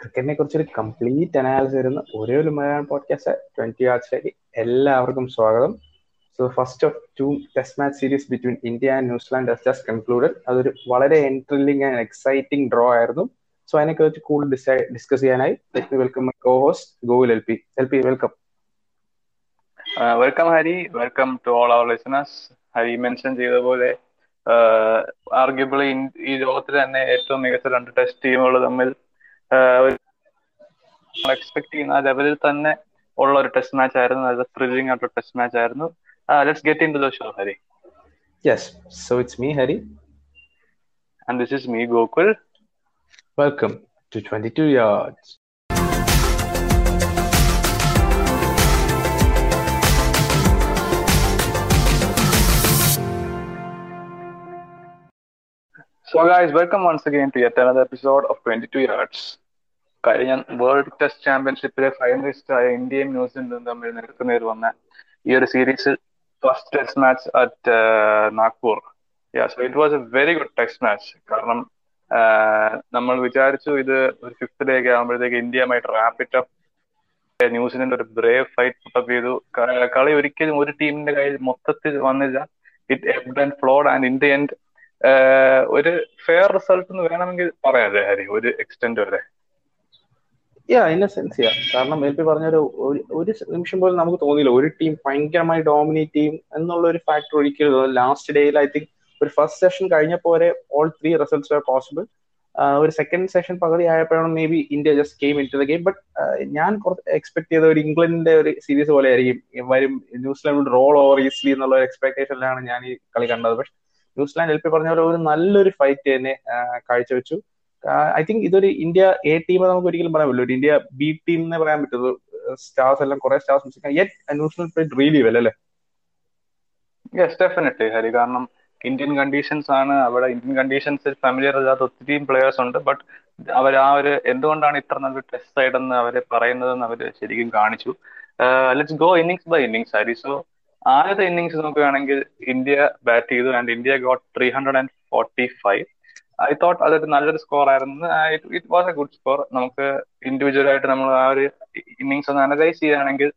ക്രിക്കറ്റിനെ കുറിച്ചൊരു complete analysis വരുന്ന ഒരേ ഒരു മലയാളം പോഡ്കാസ്റ്റ് ട്വന്റി ആർട്സിലേക്ക് എല്ലാവർക്കും സ്വാഗതം. So first of two test match series between India and New Zealand has just concluded അതൊരു വളരെ എൻട്രില്ലിംഗ് ആൻഡ് എക്സൈറ്റിംഗ് ഡ്രോ ആയിരുന്നു. സോ അതിനെ കുറിച്ച് കൂടുതൽ ഡിസ്കസ് ചെയ്യാനായി let me welcome my co host Gokul L P L P welcome welcome Hari welcome to all our listeners Hari mention ചെയ്ത പോലെ ആർഗ്യബിളി ഈ ലോകത്തിൽ തന്നെ ഏറ്റവും മികച്ച രണ്ട് ടെസ്റ്റ് ടീമുകൾ തമ്മിൽ എക്സ്പെക്ട് ചെയ്യുന്ന ആ ലെവലിൽ തന്നെ ഉള്ള ഒരു ടെസ്റ്റ് മാച്ച് ആയിരുന്നു. അത് ത്രില്ലിംഗ് ആയിട്ടുള്ള ടെസ്റ്റ് മാച്ച് ആയിരുന്നു. Let's get into the show Hari. Yes so it's me Hari. And this is me Gokul. Welcome to 22 yards. So guys, welcome once again to yet another episode of 22 Yards. കഴിഞ്ഞ world test ചാമ്പ്യൻഷിപ്പിലെ finalist ആയ ഇന്ത്യയും ന്യൂസിലൻഡും തമ്മിൽ നിൽക്കുന്നതിൽ വന്ന ഈ ഒരു series first test match at Nagpur so it was a very good test match കാരണം നമ്മൾ വിചാരിച്ചു ഇത് ഒരു ഫിഫ്ത് ഡേ ഫിഫ്ത്തിലേക്ക് ആകുമ്പോഴത്തേക്ക് ഇന്ത്യയുമായിട്ട് റാപ്പിഡ് അപ്പ് ന്യൂസിലൻഡ് ഒരു ബ്രേവ് ഫൈറ്റ് പുട്ടപ്പ് ചെയ്തു. കളി ഒരിക്കലും ഒരു ടീമിന്റെ കയ്യിൽ മൊത്തത്തിൽ വന്നില്ല. It ebbed and flowed and India end ഒരു ഫെയർ റിസൾട്ട് എന്ന് വേണമെങ്കിൽ പറയാല്ലേ ഹരി ഒരു എക്സ്റ്റെന്റ് വരെ. Yeah in a sense yeah കാരണം എൽ പി പറഞ്ഞൊരു ഒരു നിമിഷം പോലും നമുക്ക് തോന്നിയില്ല. ഒരു ടീം ഭയങ്കരമായി ഡോമിനേറ്റ് ചെയ്യും എന്നുള്ള ഒരു ഫാക്ടർ ഒരിക്കലും ലാസ്റ്റ് ഡേയിൽ ഐ തിങ്ക് ഒരു ഫസ്റ്റ് സെഷൻ കഴിഞ്ഞപ്പോൾ വരെ all three results are possible ഒരു സെക്കൻഡ് സെഷൻ പകുതി ആയപ്പോഴാണ് maybe India just game into the game but ഞാൻ കുറച്ച് എക്സ്പെക്ട് ചെയ്ത ഒരു ഇംഗ്ലണ്ടിന്റെ ഒരു സീരീസ് പോലെ ആയിരിക്കും വരും ന്യൂസിലാൻഡ് റോൾ ഓവർ ഈസിലി എന്നുള്ള ഒരു എക്സ്പെക്ടേഷനിലാണ് ഞാൻ ഈ കളി കണ്ടത്. പക്ഷെ ന്യൂസിലാൻഡ് എൽ പി പറഞ്ഞ പോലെ ഒരു നല്ലൊരു ഫൈറ്റ് തന്നെ കാഴ്ചവെച്ചു. ഐ തിങ്ക് ഇതൊരു ഇന്ത്യ എ ടീം നമുക്ക് ഒരിക്കലും പറയാൻ പറ്റില്ല. ഇന്ത്യ ബി ടീം എന്ന് പറയാൻ പറ്റുള്ളൂ സ്റ്റാർസ് എല്ലാം കുറെ സ്റ്റാർസ് റീലി അല്ലേ? Yes definitely Hari. കാരണം ഇന്ത്യൻ കണ്ടീഷൻസ് ആണ്. അവിടെ ഇന്ത്യൻ കണ്ടീഷൻസ് ഫാമിലിയർ അല്ലാത്ത ഒത്തിരി പ്ലേയേഴ്സ് ഉണ്ട്. ബട്ട് അവർ ആ ഒരു എന്തുകൊണ്ടാണ് ഇത്ര നല്ലൊരു ടെസ്റ്റ് എന്ന് അവർ പറയുന്നതെന്ന് അവർ ശരിക്കും കാണിച്ചു. Let's go innings by innings Hari. So ആദ്യത്തെ ഇന്നിങ്സ് നോക്കുകയാണെങ്കിൽ ഇന്ത്യ ബാറ്റ് ചെയ്തു. And India got three hundred and forty five I thought അതൊരു നല്ലൊരു സ്കോർ ആയിരുന്നു. It was a good score നമുക്ക് ഇൻഡിവിജ്വൽ ആയിട്ട് നമ്മൾ ആ ഒരു ഇന്നിങ്സ് ഒന്ന് അനലൈസ് ചെയ്യുകയാണെങ്കിൽ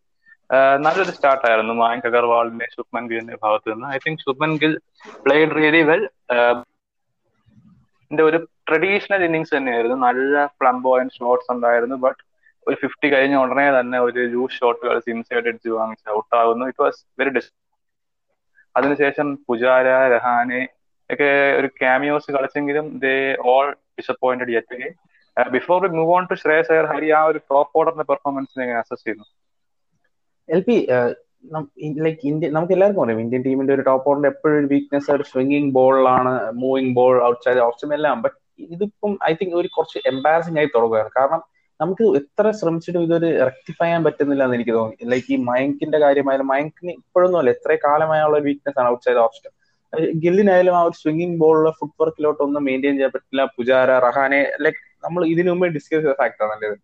നല്ലൊരു സ്റ്റാർട്ട് ആയിരുന്നു മായങ്ക് അഗർവാളിന്റെ ശുഭ്മൻ ഗിലിന്റെ ഭാഗത്ത് നിന്ന്. I think Shubman Gill played really well ഒരു ട്രഡീഷണൽ ഇന്നിങ്സ് തന്നെയായിരുന്നു. നല്ല ഫ്ലംബോയൻ ഷോട്ട്സ് ഉണ്ടായിരുന്നു ബട്ട് ഒരു ഫിഫ്റ്റി കഴിഞ്ഞ ഉടനെ തന്നെ ഒരു ലൂസ് ഷോട്ടുകൾ സിംസൈഡ് അടിച്ച് വാങ്ങിച്ച് ഔട്ട് ആകുന്നു. ഇറ്റ് വാസ് വെരി ഡിസ് അതിനുശേഷം പുജാര രഹാനെ ഒക്കെ ഒരു cameos കളിച്ചെങ്കിലും they all disappointed yet again before we move on to Shreyas Iyer Hari ആ ഒരു ടോപ്പ് ഓർഡറിന്റെ പെർഫോമൻസിനെ എങ്ങനെ അസസ് ചെയ്യുന്നു? എൽ പി ലൈക്ക് ഇന്ത്യ നമുക്ക് എല്ലാവർക്കും അറിയാം ഇന്ത്യൻ ടീമിന്റെ ഒരു ടോപ്പ് ഓർഡർ എപ്പോഴും ഒരു വീക്ക്നെസ് ഒരു സ്വിംഗിങ് ബോളിലാണ് moving ball outside off എല്ലാം. ബട്ട് ഇതിപ്പം ഐ തിങ്ക് ഒരു കുറച്ച് എംബാരസിംഗ് ആയി തുടങ്ങുകയാണ്. കാരണം നമുക്ക് എത്ര ശ്രമിച്ചിട്ടും ഇതൊരു റെക്ടിഫൈ ചെയ്യാൻ പറ്റുന്നില്ല എന്ന് എനിക്ക് തോന്നി. ലൈക്ക് ഈ മയങ്കിന്റെ കാര്യമായാലും മയങ്കിന് ഇപ്പോഴൊന്നും അല്ല എത്ര കാലമായുള്ള വീക്ക്നെസ് ആണ് ഔട്ട് സൈഡ് ഓഫ് ഗില്ലിനായാലും ആ ഒരു സ്വിംഗിങ് ബോളിലെ ഫുട് വർക്കിലോട്ട് ഒന്നും മെയിന്റെയിൻ ചെയ്യാൻ പറ്റില്ല. പുജാര റഹാനെ ലൈക് നമ്മൾ ഇതിനു മുമ്പേ ഡിസ്കസ് ചെയ്ത ഫാക്ടർ നല്ലത്.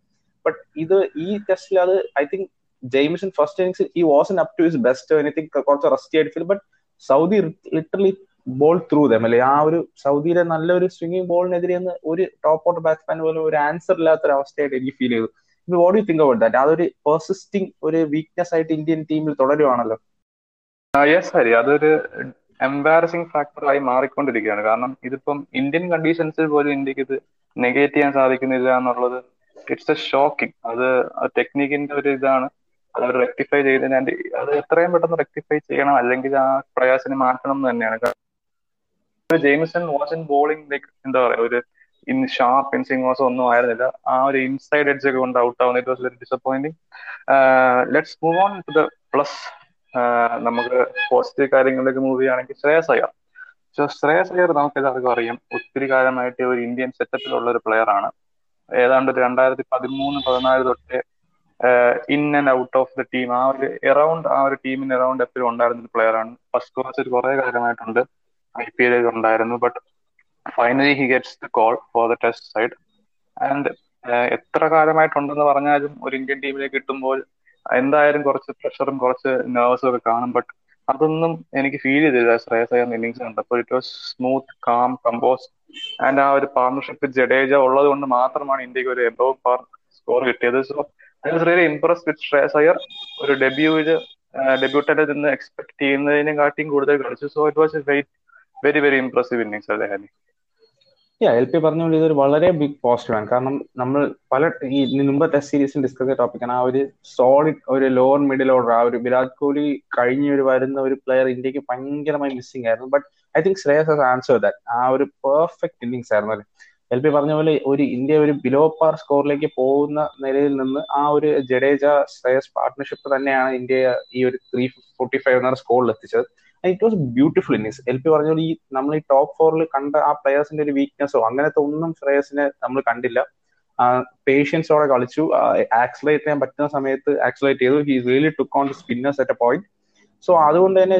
ബട്ട് ഇത് ഈ ടെസ്റ്റിൽ അത് I think Jamieson first innings ഈ wasn't up to his best anything കുറച്ച് റസ്റ്റി ആയിട്ട് but Southee literally bowl through them അല്ലെ? ആ ഒരു സൗദിയിലെ നല്ലൊരു സ്വിംഗിങ് ബോളിനെതിരെ ഒരു ടോപ്പ് ഓർഡർ ബാറ്റ്സ്മാൻ പോലും ഒരു ആൻസർ ഇല്ലാത്ത ഒരു അവസ്ഥയായിട്ട് എനിക്ക് ഫീൽ ചെയ്തു what you think about that അതൊരു പെർസിസ്റ്റിംഗ് ഒരു വീക്ക്നെസ് ആയിട്ട് ഇന്ത്യൻ ടീമിൽ തുടരുവാണല്ലോ? യെസ് ഹരി. അതൊരു എംബാരസിംഗ് ഫാക്ടറായി മാറിക്കൊണ്ടിരിക്കുകയാണ്. കാരണം ഇതിപ്പം ഇന്ത്യൻ കണ്ടീഷൻസിൽ പോലും ഇന്ത്യയ്ക്ക് ഇത് നെഗേറ്റ് ചെയ്യാൻ സാധിക്കുന്നില്ല എന്നുള്ളത് ഇറ്റ്സ് എ ഷോക്കിംഗ് അത് ടെക്നിക്കിന്റെ ഒരു ഇതാണ്. അത് റെക്ടിഫൈ ചെയ്തതിന് അത് എത്രയും പെട്ടെന്ന് റെക്ടിഫൈ ചെയ്യണം. അല്ലെങ്കിൽ ആ പ്രയാസിനെ മാറ്റണം എന്ന് തന്നെയാണ്. Jamieson wasn't in bowling like എന്താ പറയാ ഒരു ഇൻ ഷാർപ്പ് ഇൻസിംഗ് വാസ് ഒന്നും ആയിരുന്നില്ല. ആ ഒരു ഇൻസൈഡ് എഡ്ജ് ഒക്കെ കൊണ്ട് ഔട്ട് ആവുന്ന it was very disappointing let's move on to the plus നമുക്ക് പോസിറ്റീവ് കാര്യങ്ങളിലേക്ക് മൂവ് ചെയ്യുകയാണെങ്കിൽ ശ്രേയസ് അയ്യർ സോ ശ്രേയസ് അയ്യർ നമുക്ക് എല്ലാവർക്കും അറിയാം. ഒത്തിരി കാലമായിട്ട് ഒരു ഇന്ത്യൻ സെറ്റപ്പിലുള്ള ഒരു പ്ലെയർ ആണ്. ഏതാണ്ട് രണ്ടായിരത്തി പതിമൂന്ന് പതിനാല് തൊട്ട് in and out of the team ആ ഒരു എറൗണ്ട് ആ ഒരു ടീമിന് എറൗണ്ട് എപ്പോഴും ഉണ്ടായിരുന്ന ഒരു പ്ലെയർ ആണ്. ഫസ്റ്റ് ക്ലാസ് ഒരു കുറെ കാലമായിട്ടുണ്ട്. ഐ പി എല്ലിൽ ഉണ്ടായിരുന്നു. But finally he gets the call for the test side and എത്ര കാലമായിട്ടുണ്ടെന്ന് പറഞ്ഞാലും ഒരു ഇന്ത്യൻ ടീമിലേക്ക് കിട്ടുമ്പോൾ എന്തായാലും കുറച്ച് പ്രഷറും കുറച്ച് നെർവസും ഒക്കെ കാണും. ബട്ട് അതൊന്നും എനിക്ക് ഫീൽ ചെയ്തില്ല. ശ്രേയസ് അയ്യർ ഇന്നിങ്സ് കണ്ടപ്പോൾ. It was smooth calm compose and ആ ഒരു പാർട്ണർഷിപ്പ് ജഡേജ ഉള്ളത് കൊണ്ട് മാത്രമാണ് ഇന്ത്യയ്ക്ക് ഒരു എബോ പാർ സ്കോർ കിട്ടിയത്. So I was really impress with Shreyas Iyer. ഒരു ഡെബ്യൂവിൽ ഡെബ്യൂട്ടിൽ നിന്ന് എക്സ്പെക്ട് ചെയ്യുന്നതിനെക്കാട്ടിയും കൂടുതൽ കളിച്ചു. So it was a very very impressive innings അദ്ദേഹം യാ എൽ പി പറഞ്ഞ പോലെ ഇതൊരു വളരെ ബിഗ് പോസിറ്റീവ് ആണ്. കാരണം നമ്മൾ പല ഈ മുമ്പ് ടെസ്റ്റ് സീരീസിൽ ഡിസ്കസ് ചെയ്ത ടോപ്പിക്കാണ് ആ ഒരു സോളിഡ് ഒരു ലോവർ മിഡിൽ ഓർഡർ ആ ഒരു വിരാട് കോഹ്ലി കഴിഞ്ഞ ഒരു വരുന്ന ഒരു പ്ലെയർ ഇന്ത്യയ്ക്ക് ഭയങ്കരമായി മിസ്സിംഗ് ആയിരുന്നു. But I think Shreyas has answer that ആ ഒരു പെർഫെക്റ്റ് ഇന്നിങ്സ് ആയിരുന്നു അല്ലേ എൽ പി പറഞ്ഞ പോലെ ഒരു ഇന്ത്യ ഒരു ബിലോ പാർ സ്കോറിലേക്ക് പോകുന്ന നിലയിൽ നിന്ന് ആ ഒരു ജഡേജ ശ്രേയസ് പാർട്ട്ണർഷിപ്പ് തന്നെയാണ് ഇന്ത്യ ഈ ഒരു ത്രീ ഫോർട്ടി ഫൈവ് എന്ന സ്കോറിൽ എത്തിച്ചത്. It was beautiful innings L P പറഞ്ഞ ഈ നമ്മൾ ഈ ടോപ്പ് ഫോറിൽ കണ്ട ആ പ്ലെയേഴ്സിന്റെ ഒരു വീക്ക്നെസ്സോ അങ്ങനത്തെ ഒന്നും ശ്രേയസിനെ നമ്മൾ കണ്ടില്ല. പേഷ്യൻസോടെ കളിച്ചു. ആക്സലേറ്റ് ചെയ്യാൻ പറ്റുന്ന സമയത്ത് ആക്സലേറ്റ് ചെയ്തു. He really took on spinners at a point so അതുകൊണ്ട് തന്നെ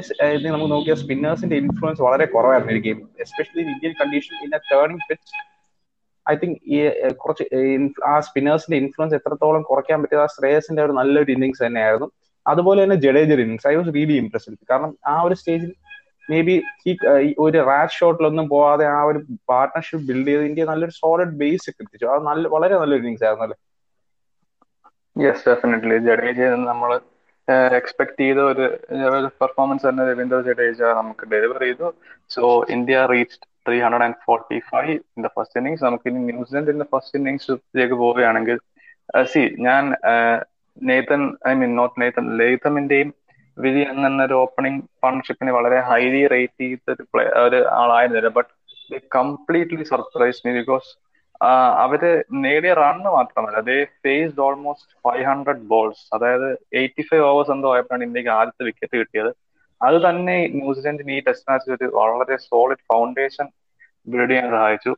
നമുക്ക് നോക്കിയ സ്പിന്നേഴ്സിന്റെ ഇൻഫ്ലുവൻസ് വളരെ കുറവായിരുന്നു ഈ game especially Indian condition in a turning pitch I think ഈ കുറച്ച് ആ സ്പിന്നേഴ്സിന്റെ ഇൻഫ്ലുവൻസ് എത്രത്തോളം കുറയ്ക്കാൻ പറ്റിയത് ആ ശ്രേയസിന്റെ ഒരു നല്ലൊരു ഇന്നിങ്സ് തന്നെയായിരുന്നു. അതുപോലെ തന്നെ ജഡേജർ innings I was really impressed കാരണം ആ ഒരു സ്റ്റേജിൽ മേ ബി ഈ ഒരു റാഷ് ഷോട്ടിലൊന്നും പോവാതെ ആ ഒരു പാർട്ട്ണർഷിപ്പ് ബിൽഡ് ചെയ്ത് ഇന്ത്യ നല്ലൊരു സോളിഡ് ബേസ് എത്തിച്ചു അത് നല്ല വളരെ നല്ലൊരു ഇന്നിങ്സ് ആയിരുന്നു അല്ലേ? യെസ് ഡെഫിനറ്റ്ലി ജഡേജ നമ്മൾ എക്സ്പെക്ട് ചെയ്ത ഒരു പെർഫോമൻസ് തന്നെ രവീന്ദ്ര ജഡേജ നമുക്ക് ഡെലിവർ ചെയ്തു. So India reach three hundred and forty five in the first innings നമുക്ക് ഇനി ദ ഫസ്റ്റ് ഇന്നിങ്സിലേക്ക് പോവുകയാണെങ്കിൽ സി ഞാൻ Nathan I mean not Nathan ലേതമിന്റെയും വിധി എന്നൊരു ഓപ്പണിംഗ് പാർട്ണർഷിപ്പിനെ വളരെ ഹൈലി റേറ്റ് ചെയ്ത ഒരു പ്ലേ ഒരു ആളായിരുന്നില്ല but completely surprise me because അവർ നേടിയ റണ്ണ് മാത്രമല്ല they faced almost five hundred balls അതായത് എയ്റ്റി ഫൈവ് ഓവേഴ്സ് എന്തോ ആയപ്പോഴാണ് ഇന്ത്യയ്ക്ക് ആദ്യത്തെ വിക്കറ്റ് കിട്ടിയത്. അത് തന്നെ ന്യൂസിലൻഡിന് ഈ ടെസ്റ്റ് മാച്ചിൽ ഒരു വളരെ സോളിഡ് ഫൗണ്ടേഷൻ ബിൽഡ് ചെയ്യാൻ സഹായിച്ചു.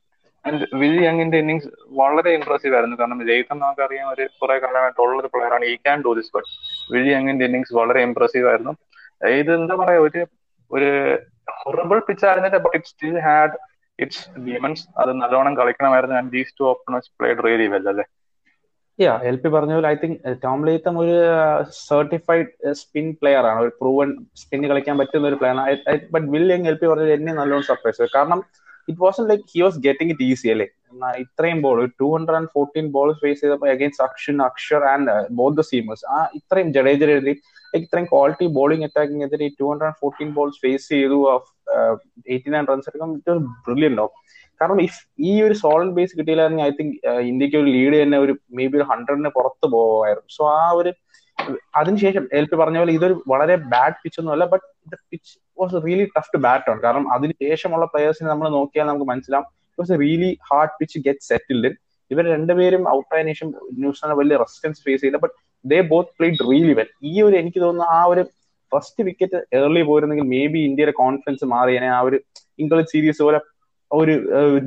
ആൻഡ് വിൽ യങ്ങിന്റെ ഇന്നിങ്സ് വളരെ ഇംപ്രസീവ് ആയിരുന്നു. കാരണം ജയ്തം നമുക്കറിയാം ഒരു കുറെ കാലമായിട്ടുള്ള ഒരു പ്ലെയർ ആണ്. ഈ can do this but Will യങ്ങിന്റെ innings വളരെ ഇംപ്രസീവ് ആയിരുന്നു. ഇത് എന്താ പറയാ ഒരു ഒരു ഹൊറബിൾ പിച്ച് ആയിരുന്നില്ല but it still had its demons അത് നല്ലോണം കളിക്കണമായിരുന്നു. And these two openers played really well അല്ലേ? യാ എൽ പി പറഞ്ഞ പോലെ ഐ തിങ്ക് ടോം ലീത്തം ഒരു സർട്ടിഫൈഡ് സ്പിൻ പ്ലെയർ ആണ്. ഒരു പ്രൂവൺ സ്പിൻ കളിക്കാൻ പറ്റുന്ന ഒരു പ്ലെയർ ആണ്. ബട്ട് വില്യങ് എൽ പി പറഞ്ഞത് എന്നെ നല്ലോണം സർപ്രൈസ് കാരണം it was like he was getting it easy അല്ലേ? ഇത്രയും ball two hundred and fourteen balls face ചെയ്തപ്പോൾ against Axar Axar and both the seamers ആ ഇത്രയും ജഡേജർ എഴുതി ഇത്രയും ക്വാളിറ്റി ബോളിംഗ് അറ്റാക്കിംഗ് എതിരെ two hundred and fourteen balls face ചെയ്തു എയ്റ്റി നയൻ റൺസ് എടുക്കാൻ ഇറ്റ് വാസ് ബ്രില്യൻ ഓഫ് കാരണം ഇഫ് ഈ ഒരു സോളിഡ് ബേസ് കിട്ടിയില്ലായിരുന്നെങ്കിൽ ഐ തിങ്ക് ഇന്ത്യയ്ക്ക് ഒരു ലീഡ് തന്നെ ഒരു മേ ബി ഒരു ഹൺഡ്രഡിന് പുറത്ത് പോവായിരുന്നു സോ ആ ഒരു അതിനുശേഷം എൽ പി പറഞ്ഞ പോലെ ഇതൊരു വളരെ ബാഡ് പിച്ച് ഒന്നും അല്ല but pitch was really tough to bat on കാരണം അതിനുശേഷമുള്ള പ്ലേയേഴ്സിനെ നമ്മൾ നോക്കിയാൽ നമുക്ക് മനസ്സിലാവും. It was really hard pitch get settled ഇവർ രണ്ടുപേരും ഔട്ടായതിനു ശേഷം ന്യൂസിലാൻഡ് വലിയ റെസിസ്റ്റൻസ് ഫേസ് ചെയ്ത but they both played really well ഈ ഒരു എനിക്ക് തോന്നുന്നു ആ ഒരു ഫസ്റ്റ് വിക്കറ്റ് ഏർലി പോയിരുന്നെങ്കിൽ മേ ബി ഇന്ത്യയുടെ കോൺഫിഡൻസ് മാറിയനെ ആ ഒരു ഇംഗ്ലീഷ് സീരീസ് പോലെ ഒരു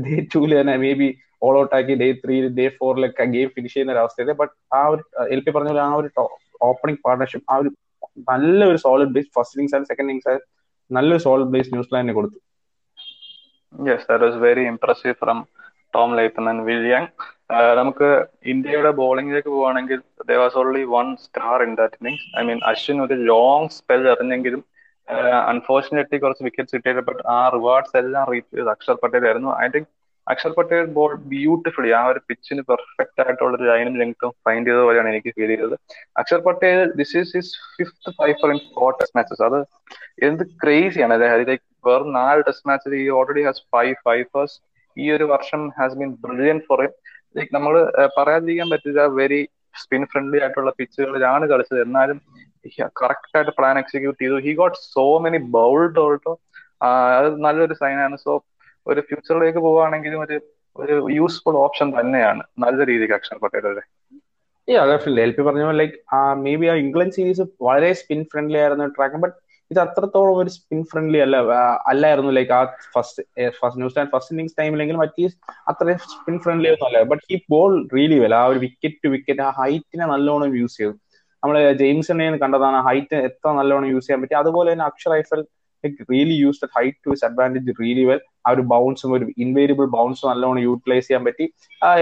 ഡേ ടൂൽ തന്നെ മേ ബി ഓൾ ഔട്ട് ആക്കി ഡേ ത്രീ ഡേ ഫോറിലൊക്കെ ഗെയിം ഫിനിഷ് ചെയ്യുന്ന ഒരു അവസ്ഥയിൽ ബട്ട് ആ ഒരു എൽ പി പറഞ്ഞ പോലെ ആ ഒരു ഓപ്പണിംഗ് പാർട്ണർഷിപ്പ് ആ ഒരു നല്ല ഒരു സോളിഡ് ബേസ് ഫസ്റ്റ് ഇന്നിങ്സ് ആയാലും സെക്കൻഡ് ഇന്നിങ്സ് ആയാലും നല്ലൊരു സോൾഡ് ബേസ് ന്യൂസിലാൻഡിന് കൊടുത്തു. Yes was very impressive from Tom Latham and Will Young നമുക്ക് ഇന്ത്യയുടെ ബോളിംഗിലേക്ക് പോവാണെങ്കിൽ there was only one star in that innings I mean Ashwin ഒരു ലോങ് സ്പെൽ എറിഞ്ഞെങ്കിലും അൺഫോർച്ചുനേറ്റ്ലി കുറച്ച് വിക്കറ്റ്സ് കിട്ടിയത് ബട്ട് ആ റിവാർഡ്സ് എല്ലാം റീച്ച് ചെയ്ത് അക്ഷർ പട്ടേൽ ആയിരുന്നു I think Axar Patel bowl beautifully ആ ഒരു പിച്ചിന് പെർഫെക്റ്റ് ആയിട്ടുള്ള ഒരു ലൈനും ലെങ്ത്തും ഫൈൻഡ് ചെയ്ത പോലെയാണ് എനിക്ക് ഫീൽ ചെയ്തത്. Axar Patel this is his fifth fifer in four test matches അത് എന്ത് ക്രേസിയാണ് അതായത് ലൈക്ക് വെറും നാല് ടെസ്റ്റ് മാച്ചിൽ ഈ ഓൾറെഡി ഹാസ് ഫൈവ് ഫൈഫേഴ്സ് ഈ ഒരു വർഷം has been brilliant for him like നമ്മൾ പറയാതിരിക്കാൻ പറ്റില്ല വെരി സ്പിൻ ഫ്രണ്ട്ലി ആയിട്ടുള്ള പിച്ചുകളിലാണ് കളിച്ചത്. എന്നാലും കറക്റ്റ് ആയിട്ട് പ്ലാൻ എക്സിക്യൂട്ട് ചെയ്തു. He got so many bowled Alto അത് നല്ലൊരു സൈനാണ് സോ ഒരു ഫ്യൂച്ചറിലേക്ക് പോവാണെങ്കിലും ഒരു ഒരു യൂസ്ഫുൾ ഓപ്ഷൻ തന്നെയാണ്. നല്ല രീതിക്ക് അക്ഷർ പട്ടേൽ അല്ലേ എൽ പി പറഞ്ഞ പോലെ ലൈക്ക് മേ ബി ആ ഇംഗ്ലണ്ട് സീരീസ് വളരെ സ്പിൻ ഫ്രണ്ട്ലി ആയിരുന്നു ട്രാക്ക് ബട്ട് ഇത് അത്രത്തോളം ഒരു സ്പിൻ ഫ്രണ്ട്ലി അല്ല അല്ലായിരുന്നു ലൈക്ക് ആ first first New Zealand first innings ടൈമിലെങ്കിലും at least അത്രയും സ്പിൻ ഫ്രണ്ട്ലി ഒന്നും അല്ല. ബട്ട് ഈ ബോൾ റിയലി വെൽ ആ ഒരു വിക്കറ്റ് ടു വിക്കറ്റ് ആ ഹൈറ്റിനെ നല്ലോണം യൂസ് ചെയ്തു. നമ്മൾ ജെയിംസിനെ കണ്ടതാണ് ഹൈറ്റ് എത്ര നല്ലോണം യൂസ് ചെയ്യാൻ പറ്റി. അതുപോലെ തന്നെ Axar I feel really use the height to his advantage really well ആ ഒരു ബൗൺസും ഒരു ഇൻവേരിയബിൾ ബൗൺസും നല്ലോണം യൂട്ടിലൈസ് ചെയ്യാൻ പറ്റി.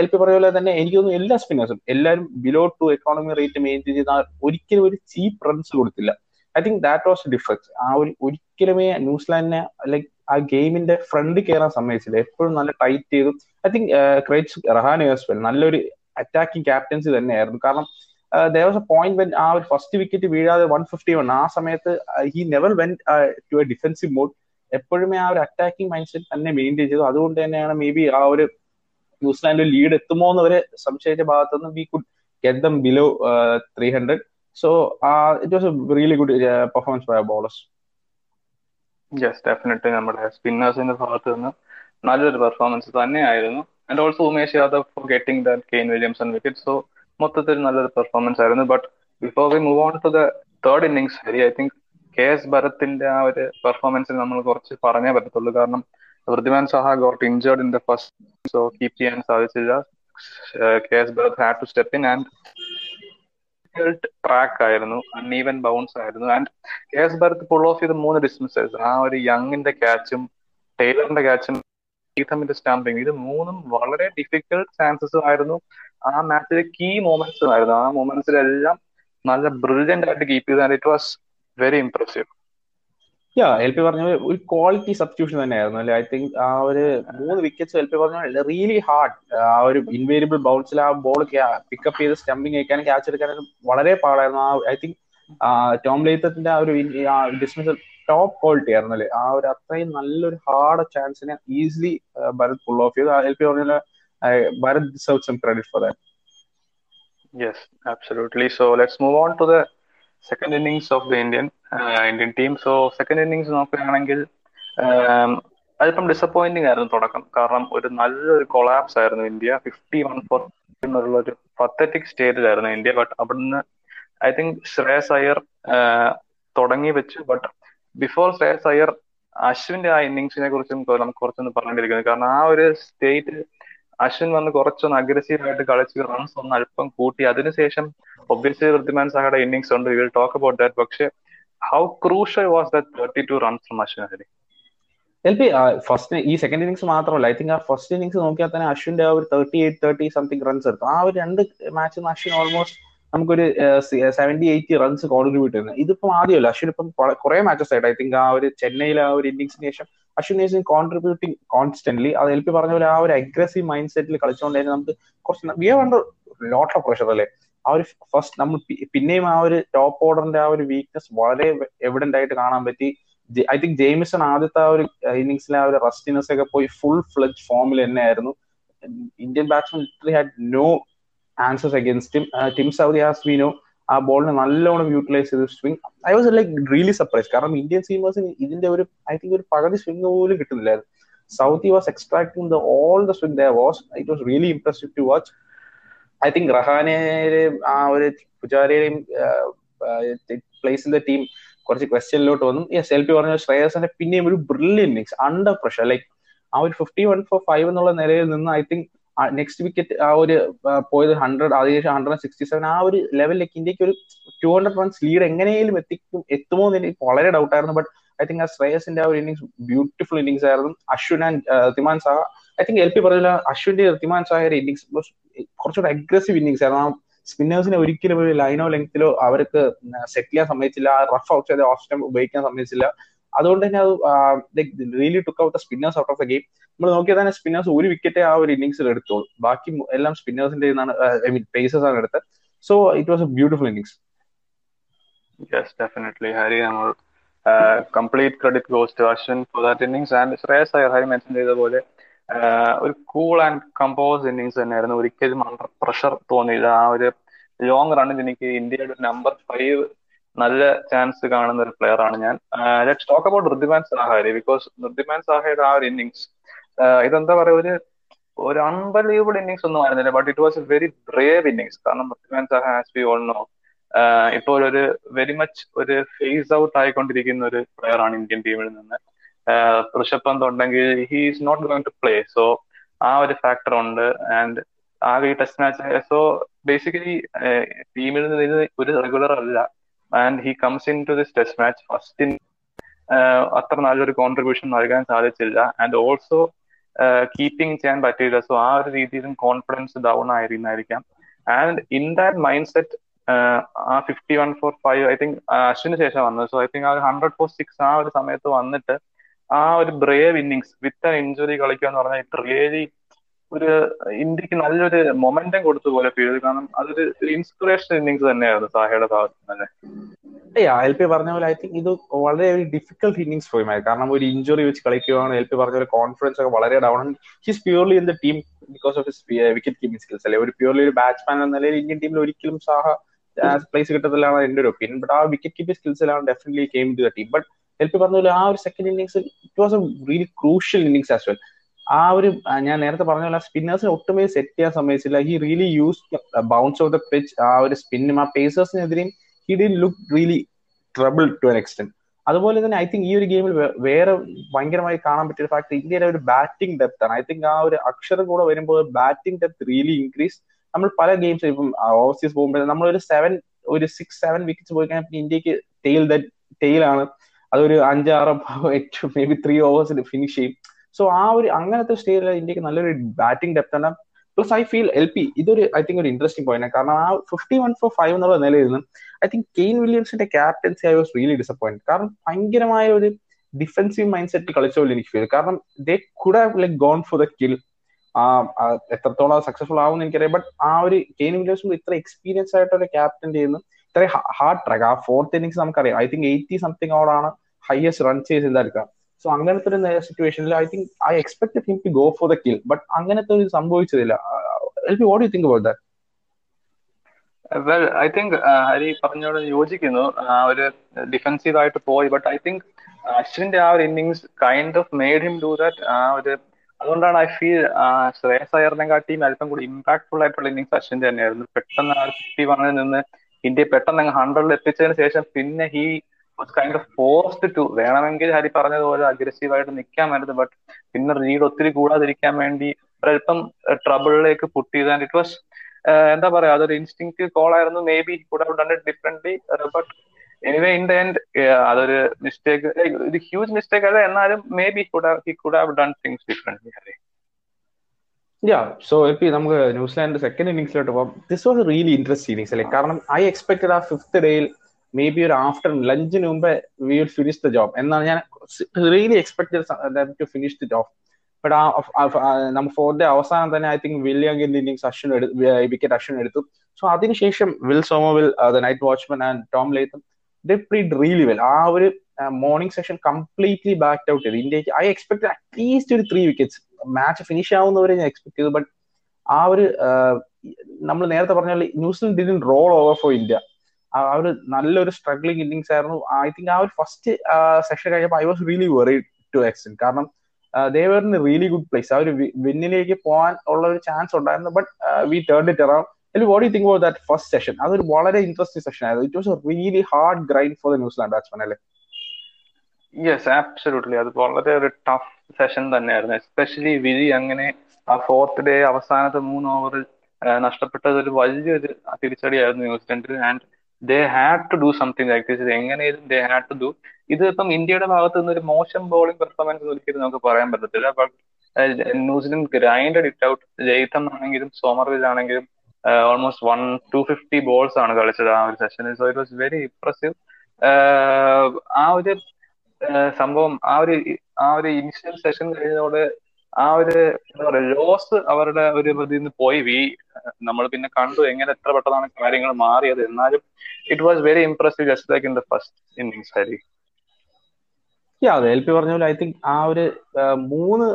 എൽ പി പറയ പോലെ തന്നെ എനിക്ക് തോന്നുന്നു എല്ലാ സ്പിന്നേഴ്സും എല്ലാവരും below to economy rate maintain ചെയ്ത് ഒരിക്കലും ഒരു ചീപ്പ് റൺസ് കൊടുത്തില്ല. I think that was difference ആ ഒരു ഒരിക്കലുമേ ന്യൂസിലാൻഡിനെ ലൈക് ആ ഗെയിമിന്റെ ഫ്രണ്ട് കയറാൻ സമ്മതിച്ചില്ല. എപ്പോഴും നല്ല ടൈറ്റ് ചെയ്തു. ഐ തിങ്ക് ക്രൈറ്റ് റഹാൻ വെൽ നല്ലൊരു അറ്റാക്കിംഗ് ക്യാപ്റ്റൻസി തന്നെയായിരുന്നു. കാരണം there was a point when ആ ഒരു ഫസ്റ്റ് വിക്കറ്റ് വീഴാതെ വൺ ഫിഫ്റ്റി വൺ ആ സമയത്ത് he never went to a defensive mode എപ്പോഴും ആ ഒരു അറ്റാക്കിംഗ് മൈൻഡ് സെറ്റ് തന്നെ മെയിന്റെയിൻ ചെയ്തു. അതുകൊണ്ട് തന്നെയാണ് മേ ബി ആ ഒരു ന്യൂസിലാൻഡ് ലീഡ് എത്തുമോ എന്ന് വരെ സംശയിച്ച ഭാഗത്തു നിന്ന് we could get them below three hundred so it was a really good performance by bowlers yes definitely നമ്മുടെ സ്പിന്നേഴ്സിന്റെ ഭാഗത്ത് നിന്ന് നല്ലൊരു പെർഫോമൻസ് തന്നെയായിരുന്നു. And also Umesh Yadav for getting that Kane Williamson wicket so മൊത്തത്തിൽ നല്ലൊരു പെർഫോമൻസ് ആയിരുന്നു. But before we move on to the third innings Hari I think K S ഭരത്തിന്റെ ആ ഒരു പെർഫോമൻസിൽ നമ്മൾ കുറച്ച് പറഞ്ഞേ പറ്റത്തുള്ളൂ. കാരണം Wriddhiman Saha got injured in the first so keep ചെയ്യാൻ സാധിച്ചില്ല. K S Bharat had to step in and track ആയിരുന്നു. അൺഈവൻ ബൗൺസ് ആയിരുന്നു. And K S Bharat pull off ചെയ്ത് മൂന്ന് ഡിസ്മിസേഴ്സ് ആ ഒരു യങ്ങിന്റെ ക്യാച്ചും ടൈലറിന്റെ ക്യാച്ചും ഈഥമിന്റെ സ്റ്റാമ്പിങ് ഇത് മൂന്നും വളരെ ഡിഫിക്കൽട്ട് ചാൻസസ് ആയിരുന്നു. ആ മാച്ചിലെ കീ മൊമെന്റ്സും ആയിരുന്നു. ആ മൊമെന്റ്സിലെല്ലാം നല്ല ബ്രില്യന്റ് ആയിട്ട് കീപ്പ് ചെയ്ത്. It was very impressive yeah L P പറഞ്ഞ ഒരു ക്വാളിറ്റി സബ്സ്റ്റിറ്റ്യൂഷൻ തന്നെയായിരുന്നു. അല്ലെ? ഐ തിങ്ക് ആ ഒരു മൂന്ന് വിക്കറ്റ്സ് എൽ പി പറഞ്ഞ റിയലി ഹാർഡ് ആ ഒരു ഇൻവേരിയബിൾ ബൗൺസിൽ ആ ബോൾ പിക്കപ്പ് ചെയ്ത് സ്റ്റംപിങ് അയക്കാനും ക്യാച്ച് എടുക്കാനും വളരെ പാടായിരുന്നു. ആ ഐ തിങ്ക് ടോം ലേത്തത്തിന്റെ ആ ഒരു ഡിസ്മിസൽ ടോപ്പ് ക്വാളിറ്റി ആയിരുന്നു അല്ലെ? ആ ഒരു അത്രയും നല്ലൊരു ഹാർഡ് ചാൻസിനെ ഈസിലി ഭരത് പുൾ ഓഫ് ചെയ്തു. എൽ പി പറഞ്ഞ Bharat deserve some credit for that yes absolutely so let's move on to the second innings of the Indian Indian team so second innings നോക്കുകയാണെങ്കിൽ അതിപ്പം ഡിസപ്പോയിന്റിംഗ് ആയിരുന്നു തുടക്കം. കാരണം ഒരു നല്ലൊരു കൊളാപ്സ് ആയിരുന്നു ഇന്ത്യ. ഫിഫ്റ്റി വൺ ഫോർ എന്നുള്ള ഒരു പത്തറ്റിക് സ്റ്റേജിലായിരുന്നു ഇന്ത്യ. ബട്ട് അവിടുന്ന് ഐ തിങ്ക് ശ്രേയസ് അയ്യർ തുടങ്ങി വെച്ചു. ബട്ട് ബിഫോർ ശ്രേയസ് അയ്യർ അശ്വിന്റെ ആ ഇന്നിങ്സിനെ കുറിച്ചും നമുക്ക് കുറച്ചൊന്ന് പറഞ്ഞിരിക്കുന്നത് കാരണം ആ ഒരു സ്റ്റേറ്റ് അശ്വിൻ വന്ന് കുറച്ചൊന്ന് അഗ്രസീവ് ആയിട്ട് കളിച്ച് റൺസ് ഒന്ന് അല്പം കൂട്ടി. അതിനുശേഷം ഒബ്വിയസ്ലി വൃദ്ധിമാൻ സാഹയുടെ ഇന്നിങ്സ് ഉണ്ട്. വിൽ ടോക്ക് അബൌട്ട് ദാറ്റ് പക്ഷെ how crucial was that thirty two runs from Ashwin Hari L P first ഈ സെക്കൻഡ് ഇന്നിങ്സ് മാത്രമല്ല. ഐ തിങ്ക് ആ ഫസ്റ്റ് ഇന്നിങ്സ് നോക്കിയാൽ തന്നെ അശ്വിന്റെ ആ ഒരു thirty eight thirty something runs എടുത്തു ആ ഒരു രണ്ട് മാച്ചിൽ അശ്വിൻ ഓൾമോസ്റ്റ് നമുക്കൊരു സെവന്റി എയ്റ്റി റൺസ് കോൺട്രിബ്യൂട്ട് ചെയ്യുന്നത് ഇതിപ്പം ആദ്യമല്ല. അശ്വിൻ ഇപ്പം കുറെ മാച്ചസ് ആയിട്ട് ഐ തിങ്ക് ആ ഒരു ചെന്നൈയിലെ ആ ഒരു ഇന്നിങ്സിന് ശേഷം അശ്വിൻ ഈസ് കോൺട്രിബ്യൂട്ടിങ് കോൺസ്റ്റന്റ്ലി അത് എൽ പി പറഞ്ഞ പോലെ ആ ഒരു അഗ്രസീവ് മൈൻഡ് സെറ്റിൽ കളിച്ചുകൊണ്ടായിരുന്നു നമുക്ക് കുറച്ച് we have under lot of pressure അല്ലേ? ആ ഒരു ഫസ്റ്റ് നമ്മൾ പിന്നെയും ആ ഒരു ടോപ്പ് ഓർഡറിന്റെ ആ ഒരു വീക്ക്നെസ് വളരെ എവിഡന്റ് ആയിട്ട് കാണാൻ പറ്റി. ഐ തിങ്ക് ജെയിമിസൺ ആദ്യത്തെ ആ ഒരു ഇന്നിങ്സിലെ ആ ഒരു റസ്റ്റിനെസ് ഒക്കെ പോയി ഫുൾ ഫ്ലഡ് ഫോമിൽ തന്നെയായിരുന്നു. Indian batsman literally had no answers against Tim Tim Southee as we ആ ബോളിനെ നല്ലോണം യൂട്ടിലൈസ് ചെയ്ത് swing I was like really surprise കാരണം ഇന്ത്യൻ സീമേഴ്സിന് ഇതിന്റെ ഒരു ഐ തിങ്ക് ഒരു പകുതി സ്വിംഗ് പോലും കിട്ടുന്നില്ലായിരുന്നു. Southee was extracting the all the swing the was it was really impressive to watch I think റഹാനെയും ആ ഒരു പുജാരയുടെയും പ്ലേസ് ഇൻ ദ ടീം കുറച്ച് ക്വസ്റ്റ്യനിലോട്ട് വന്നു. യെസ് എൽ പി പറഞ്ഞ ശ്രേയസിന്റെ പിന്നെയും ഒരു brilliant innings under pressure like ആ ഒരു ഫിഫ്റ്റി വൺ ഫോർ ഫൈവ് എന്നുള്ള നിലയിൽ നിന്ന് ഐ തിങ്ക് നെക്സ്റ്റ് വിക്കറ്റ് ആ ഒരു പോയത് ഹൺഡ്രഡ് അതിനുശേഷം ഹൺഡ്രഡ് സിക്സ്റ്റി സെവൻ ആ ഒരു ലെവലിലേക്ക് ഇന്ത്യയ്ക്ക് ഒരു ടു ഹൺഡ്രഡ് റൺസ് ലീഡ് എങ്ങനെയും എത്തിക്കും എത്തുമോ എന്ന് എനിക്ക് വളരെ ഡൗട്ട് ആയിരുന്നു. ബട്ട് ഐ തിങ്ക് ആ ശ്രേയസിന്റെ ആ ഒരു ഇന്നിങ്സ് ബ്യൂട്ടിഫുൾ ഇന്നിങ്സ് ആയിരുന്നു. Ashwin and Wriddhiman Saha I think L P പറഞ്ഞില്ല അശ്വിന്റെ തിമാൻ സാഹയുടെ ഇന്നിങ്സ് കുറച്ചുകൂടെ അഗ്രസീവ് ഇന്നിങ്സ് ആയിരുന്നു. ആ സ്പിന്നേഴ്സിനെ ഒരിക്കലും ഒരു ലൈനോ ലെങ്ത്തിലോ അവർക്ക് സെറ്റ് ചെയ്യാൻ സമ്മതിച്ചില്ല. റഫ് ഔട്ട് ചെയ്ത ഓഫ് സ്റ്റംപ് ഉപയോഗിക്കാൻ സമ്മതിച്ചില്ല. അതുകൊണ്ട് തന്നെ അത് really took out the spinners out of the game നമ്മൾ നോക്കിയാൽ തന്നെ സ്പിന്നേഴ്സ് ഒരു വിക്കറ്റ് ആ ഒരു ഇന്നിംഗ്സിൽ എടുത്തോളൂ ബാക്കി എല്ലാം സ്പിന്നേഴ്സിന്റെ ഐ മീൻ പേസേഴ്സ് ആണ് എടുത്തത്. So it was a beautiful innings yes definitely Hari നമ്മൾ complete credit goes to Ashwin for that innings and Shreyas Iyer Hari mention ചെയ്ത പോലെ ഒരു കൂൾ ആൻഡ് കമ്പോസ് ഇന്നിങ്സ് തന്നെയായിരുന്നു. ഒരിക്കലും അണ്ടർ പ്രഷർ തോന്നിയില്ല. ആ ഒരു ലോങ് റണ്ണിൽ എനിക്ക് ഇന്ത്യയുടെ നമ്പർ ഫൈവ് നല്ല ചാൻസ് കാണുന്ന ഒരു പ്ലെയർ ആണ് ഞാൻ. ലെറ്റ്സ് ടോക്ക് അബൌട്ട് ഋദ്ധിമാൻ സാഹാരി ബിക്കോസ് ഋദ്ധിമാൻ സാഹയുടെ ആ ഒരു ഇന്നിങ്സ് ഇതെന്താ പറയുക ഒരു ഒരു അൺബലീവബിൾ ഇന്നിങ്സ് ഒന്നും ആയിരുന്നില്ല but it was a very brave innings കാരണം Wriddhiman Saha has be all know ഇപ്പോൾ ഒരു വെരി മച്ച് ഒരു ഫേസ് ഔട്ട് ആയിക്കൊണ്ടിരിക്കുന്ന ഒരു പ്ലെയർ ആണ് ഇന്ത്യൻ ടീമിൽ നിന്ന്. ഋഷഭ് പന്ത് ഉണ്ടെങ്കിൽ he is not going to play so ആ ഒരു ഫാക്ടർ ഉണ്ട്. ആൻഡ് ആകെ ഈ ടെസ്റ്റ് മാച്ച് സോ ബേസിക്കലി ടീമിൽ നിന്ന് ഒരു റെഗുലർ അല്ല. And he comes into this test match first in അത്ര നല്ലൊരു കോൺട്രിബ്യൂഷൻ നൽകാൻ സാധിച്ചില്ല. ആൻഡ് ഓൾസോ കീപ്പിംഗ് ചെയ്യാൻ പറ്റിയില്ല സോ ആ ഒരു രീതിയിലും കോൺഫിഡൻസ് ഡൗൺ ആയിരുന്നായിരിക്കാം. And in that mindset ആ fifty one four five I think Ashwin ശേഷം വന്നത്. സോ ഐ തിങ്ക് ആ ഒരു ഹൺഡ്രഡ് ഫോർ സിക്സ് ആ ഒരു സമയത്ത് വന്നിട്ട് ആ ഒരു brave innings with an injury കളിക്കുക എന്ന് പറഞ്ഞാൽ ഇറ്റ് റിയലി ഒരു ഇന്ത്യയ്ക്ക് നല്ലൊരു മൊമെന്റം കൊടുത്ത പോലെ ഫീൽ ചെയ്തു. കാരണം അതൊരു ഇൻസ്പിറേഷൻ ഇന്നിങ്സ് തന്നെയായിരുന്നു സാഹയുടെ ഭാഗത്ത് തന്നെ. എൽ പി പറഞ്ഞ പോലെ ഐ തിങ്ക് ഇത് വളരെ ഒരു ഡിഫിക്കൽട്ട് ഇന്നിങ്സ് ഫോയുമായി കാരണം ഒരു ഇഞ്ചുറി വെച്ച് കളിക്കുകയാണ് എൽ പി പറഞ്ഞ പോലെ കോൺഫിഡൻസ് ഒക്കെ വളരെ down he's purely in the team because of his wicket keeping skills അല്ലെ? ഒരു പ്യൂർലി ഒരു ബാറ്റ്സ്മാൻ എന്ന നിലയിൽ ഇന്ത്യൻ ടീമിൽ ഒരിക്കലും സാഹ പ്ലേസ് കിട്ടത്തില്ലാണ് എന്റെ ഒരു ഒപ്പീനിയൻ ബട്ട് ആ wicket keeping സ്കിൽസിലാണ് definitely came to the team but L P പറഞ്ഞ പോലെ ആ ഒരു second innings it was a really crucial innings as well ആ ഒരു ഞാൻ നേരത്തെ പറഞ്ഞ പോലെ സ്പിന്നേഴ്സിനെ ഒട്ടുമേ സെറ്റ് ചെയ്യാൻ സമ്മതിച്ചില്ല. He really use bounce of the pitch ആ ഒരു സ്പിന്നും ആ പേസേഴ്സിനെതിരെയും he did look really trouble to an extent അതുപോലെ തന്നെ ഐ തിങ്ക് ഈ ഒരു ഗെയിമിൽ വേറെ ഭയങ്കരമായി കാണാൻ പറ്റിയ ഫാക്ട് ഇന്ത്യയുടെ ഒരു ബാറ്റിംഗ് ഡെപ്ത് ആണ്. ഐ തിങ്ക് ആ ഒരു അക്ഷരം കൂടെ വരുമ്പോൾ ബാറ്റിംഗ് ഡെപ്ത് റിയലി ഇൻക്രീസ് നമ്മൾ പല ഗെയിംസ് ഇപ്പം ഓവർസീസ് പോകുമ്പോൾ നമ്മൾ ഒരു സെവൻ ഒരു സിക്സ് സെവൻ വിക്കറ്റ്സ് പോയി കഴിഞ്ഞാൽ ഇന്ത്യയ്ക്ക് ടെയിൽ ദ ടെയിലാണ് അതൊരു അഞ്ചാറോ എട്ട് മേ ബി ത്രീ ഓവേഴ്സിൽ ഫിനിഷ് ചെയ്യും. സോ ആ ഒരു അങ്ങനത്തെ സ്റ്റേജിൽ ഇന്ത്യയ്ക്ക് നല്ലൊരു ബാറ്റിംഗ് ഡെപ്ത് ആണ് plus I feel L P ഇതൊരു ഐ തിങ്ക് ഒരു ഇൻട്രസ്റ്റിംഗ് പോയിന്റ് കാരണം ആ ഫിഫ്റ്റി വൺ ഫോർ ഫൈവ് എന്നുള്ള നിലയിൽ നിന്ന് I think Kane വില്യംസിന്റെ captaincy I was really disappoint കാരണം ഭയങ്കരമായ ഒരു ഡിഫൻസീവ് മൈൻഡ് സെറ്റ് കളിച്ച പോലെ എനിക്ക് ഫീൽ കാരണം they could have like gone for the kill എത്രത്തോളം സക്സസ്ഫുൾ ആവുമെന്ന് എനിക്കറിയാം. ബട്ട് ആ ഒരു കെയിൻ വില്യംസ് ഇത്ര എക്സ്പീരിയൻസ് ആയിട്ട് ഒരു ക്യാപ്റ്റൻ ചെയ്യുന്നു ഇത്ര ഹാർഡ് ട്രാക്ക് ആ ഫോർത്ത് ഇന്നിങ്സ് നമുക്കറിയാം. ഐ തിങ്ക് എയ്റ്റി സംതിങ് ഓടാണ് ഹയസ്റ്റ് റൺ ചെയ്ത് ചെയ്തെടുക്കുക സോ അങ്ങനത്തെ ഒരു സിറ്റുവേഷനിൽ I think I expect him to go for the kill but അങ്ങനത്തെ ഒരു സംഭവിച്ചതില്ല. What you think about well I think Hari പറഞ്ഞോട് യോജിക്കുന്നു. ഒരു ഡിഫൻസീവ് ആയിട്ട് പോയി ബട്ട് ഐ തിങ്ക് അശ്വിന്റെ ആ ഒരു innings kind of made him do that ആ ഒരു അതുകൊണ്ടാണ് ഐ ഫീൽ ശ്രേയസ് അയ്യറിനെ കാട്ടിയും അല്പം കൂടി ഇമ്പാക്ട്ഫുൾ ആയിട്ടുള്ള ഇന്നിങ്സ് അശ്വിന്റെ തന്നെയായിരുന്നു. പെട്ടെന്ന് ആ ഫിഫ്റ്റി വണ്ണിൽ നിന്ന് ഇന്ത്യ പെട്ടെന്ന് അങ്ങ് ഹൺഡ്രഡിൽ എത്തിച്ചതിന് ശേഷം പിന്നെ he kind of forced to വേണമെങ്കിൽ ഹരി പറഞ്ഞതുപോലെ അഗ്രസീവ് ആയിട്ട് വേണ്ടത് ബട്ട് പിന്നെ റീഡ് ഒത്തിരി കൂടാതിരിക്കാൻ വേണ്ടി ഒരല്പം ട്രബിളിലേക്ക് പുട്ട് ചെയ്ത് ഇറ്റ് വാസ് എന്താ പറയാ അതൊരു ഇൻസ്റ്റിങ് കോൾ ആയിരുന്നു. മേ ബി കൂടെ differently but anyway in the end അതൊരു മിസ്റ്റേക്ക് ഒരു ഹ്യൂജ് മിസ്റ്റേക്ക് അല്ല. എന്നാലും maybe he could have done things differently so എപ്പി നമുക്ക് ന്യൂസിലാൻഡ് സെക്കൻഡ് ഇന്നിംഗ്സിലോട്ട് പോകാം this was really interest innings അല്ലേ? കാരണം ഐ എക്സ്പെക്ടഡ് ആ ഫിഫ്ത്ത് ഡേയിൽ മേ ബി ഒരു ആഫ്റ്റർ ലഞ്ചിന് മുമ്പേ we will finish the job എന്നാണ് ഞാൻ really expect to finish the job but ആ നമ്മൾ ഫോർ ഡേ അവസാനം തന്നെ ഐ തിങ്ക് വില്യങ്കിന്റെ ഇന്നിംഗ്സ് അശ്വിൻ വിക്കറ്റ് അശ്വിൻ എടുത്തു. സോ അതിനുശേഷം Will Somerville the night watchman and Tom ലേത്തും they played really well ആ ഒരു morning session completely back out ചെയ്തു. ഇന്ത്യയ്ക്ക് ഐ എക്സ്പെക്ട് അറ്റ്ലീസ്റ്റ് ഒരു ത്രീ വിക്കറ്റ്സ് മാച്ച് ഫിനിഷ് ആവുന്നവരെ ഞാൻ എക്സ്പെക്ട് ചെയ്തു. ബട്ട് ആ ഒരു നമ്മൾ നേരത്തെ പറഞ്ഞ പോലെ New Zealand didn't roll over for India. ആ ഒരു നല്ലൊരു സ്ട്രഗ്ലിംഗ് ഇന്നിങ്സ് ആയിരുന്നു. ഐ തിങ്ക് ആ ഒരു ഫസ്റ്റ് സെഷൻ കഴിഞ്ഞപ്പോൾ I was really very to extend കാരണം ഇൻ റിയലി ഗുഡ് പ്ലേസ് ആ ഒരു വിന്നിലേക്ക് പോകാൻ ഉള്ള ഒരു ചാൻസ് ഉണ്ടായിരുന്നു. But we turn it around അല്ലെങ്കിൽ what you think about that first session അതൊരു വളരെ ഇൻട്രസ്റ്റിംഗ് സെഷൻ ആയിരുന്നു. It was a really hard grind for the New Zealand batsman അല്ലേ? യെസ് ആബ്സല്യൂട്ട്ലി അത് വളരെ ഒരു ടഫ് സെഷൻ തന്നെയായിരുന്നു. എസ്പെഷ്യലി വിധി അങ്ങനെ ആ ഫോർത്ത് ഡേ അവസാനത്തെ മൂന്ന് ഓവറിൽ നഷ്ടപ്പെട്ടത് ഒരു വലിയൊരു തിരിച്ചടിയായിരുന്നു ന്യൂസിലൻഡിൽ and they had to do something like this എങ്ങനെയും ദേ ഹാഡ് ടു ഡു ഇത് ഇപ്പം ഇന്ത്യയുടെ ഭാഗത്ത് നിന്ന് ഒരു മോശം ബോളിംഗ് പെർഫോമൻസ് ഒരിക്കലും നമുക്ക് പറയാൻ പറ്റത്തില്ല. But New Zealand grinded it out Jamieson ആണെങ്കിലും സോമർവിൽ ആണെങ്കിലും almost one two fifty balls ആണ് കളിച്ചത് ആ ഒരു സെഷനിൽ so it was very impressive ആ ഒരു സംഭവം ആ ഒരു ആ ഒരു ഇനിഷ്യൽ സെഷൻ കഴിഞ്ഞതോടെ ആ ഒരു എന്താ പറയാ ലോസ് അവരുടെ ഒരു ഇതിൽ നിന്ന് പോയി. വി നമ്മൾ പിന്നെ കണ്ടു എങ്ങനെ എത്ര പെട്ടെന്നാണ് കാര്യങ്ങൾ മാറിയത്. എന്നാലും it was very impressive just like in the first innings Hari. Yeah അതെ എൽ പി പറഞ്ഞ പോലെ ഐ തിങ്ക് ആ ഒരു മൂന്ന്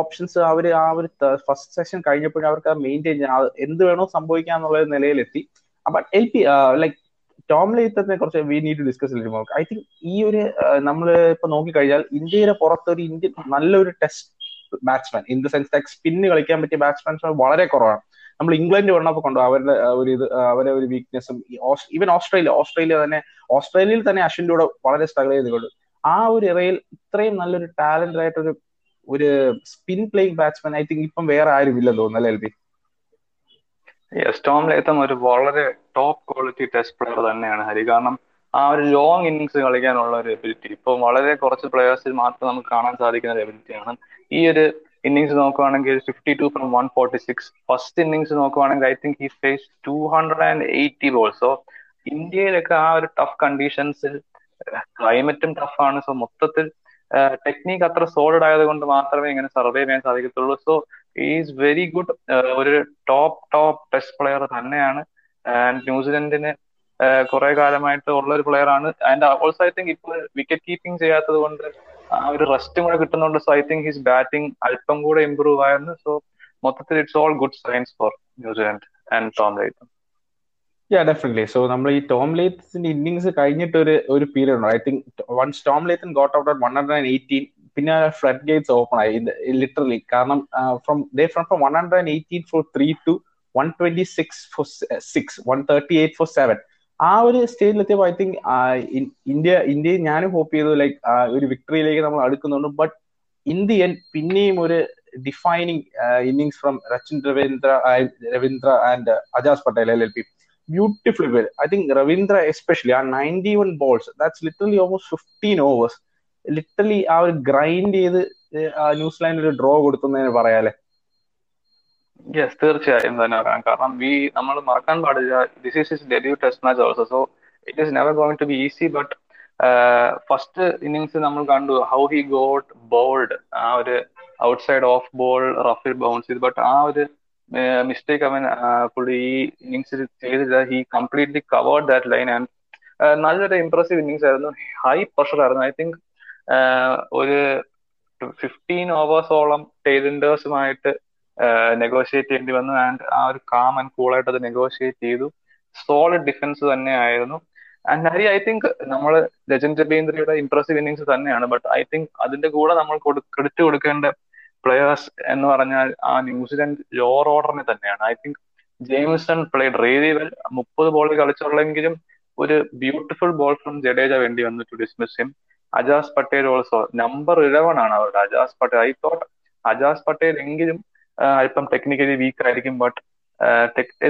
ഓപ്ഷൻസ് അവർ ആ ഒരു ഫസ്റ്റ് സെഷൻ കഴിഞ്ഞപ്പോഴും അവർക്ക് മെയിന്റെയിൻ ചെയ്യാൻ എന്ത് വേണോ സംഭവിക്കാം എന്നുള്ള നിലയിലെത്തി. അപ്പൊ എൽ പി ലൈക്ക് ടോം ലേത്തനെ കുറിച്ച് we need to discuss I think ഈ ഒരു നമ്മൾ ഇപ്പൊ നോക്കിക്കഴിഞ്ഞാൽ ഇന്ത്യയുടെ പുറത്ത് ഒരു ഇന്ത്യൻ നല്ലൊരു test batsman in the sense like spin കളിക്കാൻ പറ്റിയ ബാറ്റ്സ്മാൻസ് വളരെ കുറവാണ്. നമ്മൾ ഇംഗ്ലണ്ട് വന്നപ്പോൾ കൊണ്ടു അവരുടെ ഒരു ഇത് അവരുടെ ഒരു വീക്ക്നെസ്സും ഈവൻ ഓസ്ട്രേലിയ ഓസ്ട്രേലിയ തന്നെ ഓസ്ട്രേലിയയിൽ തന്നെ അശ്വിന്റെ കൂടെ വളരെ സ്ട്രഗിൾ ചെയ്തുകൊണ്ട് ആ ഒരു ഇറയിൽ ഇത്രയും നല്ലൊരു ടാലന്റഡ് ആയിട്ടൊരു ഒരു spin playing batsman I think ഇപ്പം വേറെ ആരും ഇല്ല തോന്നുന്നു അല്ലേ സ്റ്റോം ലേത്തം ഒരു വളരെ ടോപ്പ് ക്വാളിറ്റി ടെസ്റ്റ് പ്ലെയർ തന്നെയാണ് ഹരി. കാരണം ആ ഒരു ലോങ് ഇന്നിങ്സ് കളിക്കാനുള്ള ഒരു എബിലിറ്റി ഇപ്പൊ വളരെ കുറച്ച് പ്ലെയേഴ്സിൽ മാത്രം നമുക്ക് കാണാൻ സാധിക്കുന്ന ഒരു എബിലിറ്റിയാണ് ഈ ഒരു ഇന്നിങ്സ് നോക്കുവാണെങ്കിൽ fifty two from one forty six first innings നോക്കുവാണെങ്കിൽ I think he face two hundred and eighty balls so ഇന്ത്യയിലൊക്കെ ആ ഒരു ടഫ് കണ്ടീഷൻസിൽ ക്ലൈമറ്റും ടഫാണ് സോ മൊത്തത്തിൽ ടെക്നീക്ക് അത്ര സോളിഡ് ആയതുകൊണ്ട് മാത്രമേ ഇങ്ങനെ സർവേ ചെയ്യാൻ സാധിക്കത്തുള്ളൂ. സോ ഈസ് വെരി ഗുഡ് ഒരു ടോപ്പ് ടോപ്പ് ടെസ്റ്റ് പ്ലെയർ തന്നെയാണ്. ആൻഡ് ന്യൂസിലൻഡിന് കുറെ കാലമായിട്ട് ഉള്ള ഒരു പ്ലെയർ ആണ്. ആൻഡ് ഓൾസോ ഐ തിങ്ക് ഇപ്പോൾ വിക്കറ്റ് കീപ്പിംഗ് ചെയ്യാത്തത് കൊണ്ട് ആ ഒരു റെസ്റ്റും കൂടെ കിട്ടുന്നുണ്ട് so I think his batting അല്പം കൂടെ ഇമ്പ്രൂവ് ആയിരുന്നു. സോ മൊത്തത്തിൽ it's all good signs for New Zealand and Tom light yeah definitely so നമ്മൾ ഈ ടോം ലേത്തിന്റെ ഇന്നിങ്സ് കഴിഞ്ഞിട്ട് ഒരു ഒരു പീരിയഡ് ഉണ്ട് I think once Tom Latham got out one hundred and eighteen പിന്നെ ഫ്ലഡ് ഗേറ്റ്സ് ഓപ്പൺ ആയി. Literally കാരണം from they from from one hundred and eighteen four three two one twenty six four six one thirty eight four seven ആ ഒരു സ്റ്റേജിൽ എത്തിയപ്പോൾ I think India ഇന്ത്യയിൽ ഞാനും hope ചെയ്തു ലൈക്ക് ഒരു വിക്ടറിയിലേക്ക് നമ്മൾ അടുക്കുന്നുണ്ട്. ബട്ട് എൻ പിന്നെയും ഒരു defining innings from Rachin Ravindra Ravindra and Ajaz Patel L L P beautiful well I think Ravindra especially ആ ninety one balls that's literally almost fifteen overs literally ആ ഒരു grind ചെയ്ത് New Zealand ഒരു draw കൊടുക്കുന്നതിന് പറയാല്ലേ yes തീർച്ചയായും തന്നെ പറയാം. കാരണം വി നമ്മൾ മറക്കാൻ പാടില്ല. This is is debut test match also so it is never going to be easy but first innings നമ്മൾ കണ്ടു ഹൗ ഹി ഗോട്ട് ബോൾഡ് ആ ഒരു ഔട്ട്സൈഡ് ഓഫ് ബോൾ റഫിൽ ബൗൺസ് ചെയ്ത്. ബട്ട് ആ ഒരു മിസ്റ്റേക്ക് അവൻ പുള്ളി ഈ ഇന്നിങ്സിൽ ചെയ്തില്ല. He completely covered that line and നല്ലൊരു ഇംപ്രസീവ് ഇന്നിങ്സ് ആയിരുന്നു. ഹൈ പ്രഷർ ആയിരുന്നു. ഐ തിങ്ക് ഒരു ഫിഫ്റ്റീൻ ഓവേഴ്സോളം ടൈലൻഡേഴ്സുമായിട്ട് നെഗോഷിയേറ്റ് ചെയ്യേണ്ടി വന്നു. ആൻഡ് ആ ഒരു കാം ആൻഡ് കൂളായിട്ട് അത് നെഗോഷിയേറ്റ് ചെയ്തു. സോളിഡ് ഡിഫൻസ് തന്നെ ആയിരുന്നു ആൻഡ് ഹരി ഐ തിങ്ക് നമ്മൾ രജൻ ജബീന്ദ്രയുടെ ഇംപ്രസീവ് ഇന്നിങ്സ് തന്നെയാണ്. ബട്ട് ഐ തിങ്ക് അതിന്റെ കൂടെ നമ്മൾ ക്രെഡിറ്റ് കൊടുക്കേണ്ട പ്ലെയേഴ്സ് എന്ന് പറഞ്ഞാൽ ആ ന്യൂസിലൻഡ് ലോർ ഓർഡറിനെ തന്നെയാണ്. I think Jamieson played really well മുപ്പത് ബോൾ കളിച്ചുള്ളെങ്കിലും ഒരു ബ്യൂട്ടിഫുൾ ബോൾ ഫ്രം ജഡേജ വേണ്ടി വന്നു to dismiss him Ajaz Patel also number eleven ആണ് അവരുടെ. അജാസ് പട്ടേൽ. ഐ തോട്ട് അജാസ് പട്ടേൽ എങ്കിലും അല്പം ടെക്നിക്കലി വീക്ക് ആയിരിക്കും ബട്ട്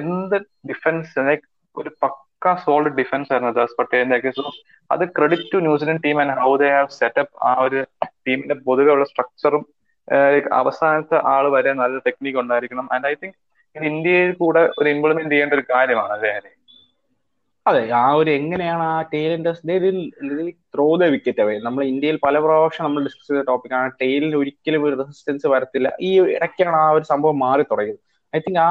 എന്ത് ഡിഫൻസ് ഒരു പക്ക സോൾഡ് ഡിഫൻസ് ആയിരുന്നു ദാസ് പട്ടേലിന്റെ ഒക്കെ. സോ അത് credit to New Zealand team and how they have set up ആ ഒരു ടീമിന്റെ പൊതുവെ ഉള്ള സ്ട്രക്ചറും അവസാനത്തെ ആൾ വരെ നല്ല ടെക്നിക്ക് ഉണ്ടായിരിക്കണം. ആൻഡ് ഐ തിങ്ക് ഇത് ഇന്ത്യയിൽ കൂടെ ഒരു ഇംപ്ലിമെന്റ് ചെയ്യേണ്ട ഒരു കാര്യമാണ് അല്ലേ? അതെ ആ ഒരു എങ്ങനെയാണ് ആ tailenders throw the wicket away നമ്മൾ ഇന്ത്യയിൽ പല പ്രാവശ്യം നമ്മൾ ഡിസ്കസ് ചെയ്ത ടോപ്പിക്കാണ് ടൈലിന് ഒരിക്കലും ഒരു റെസിസ്റ്റൻസ് വരത്തില്ല. ഈ ഇടയ്ക്കാണ് ആ ഒരു സംഭവം മാറി തുടങ്ങിയത്. ഐ തിങ്ക് ആ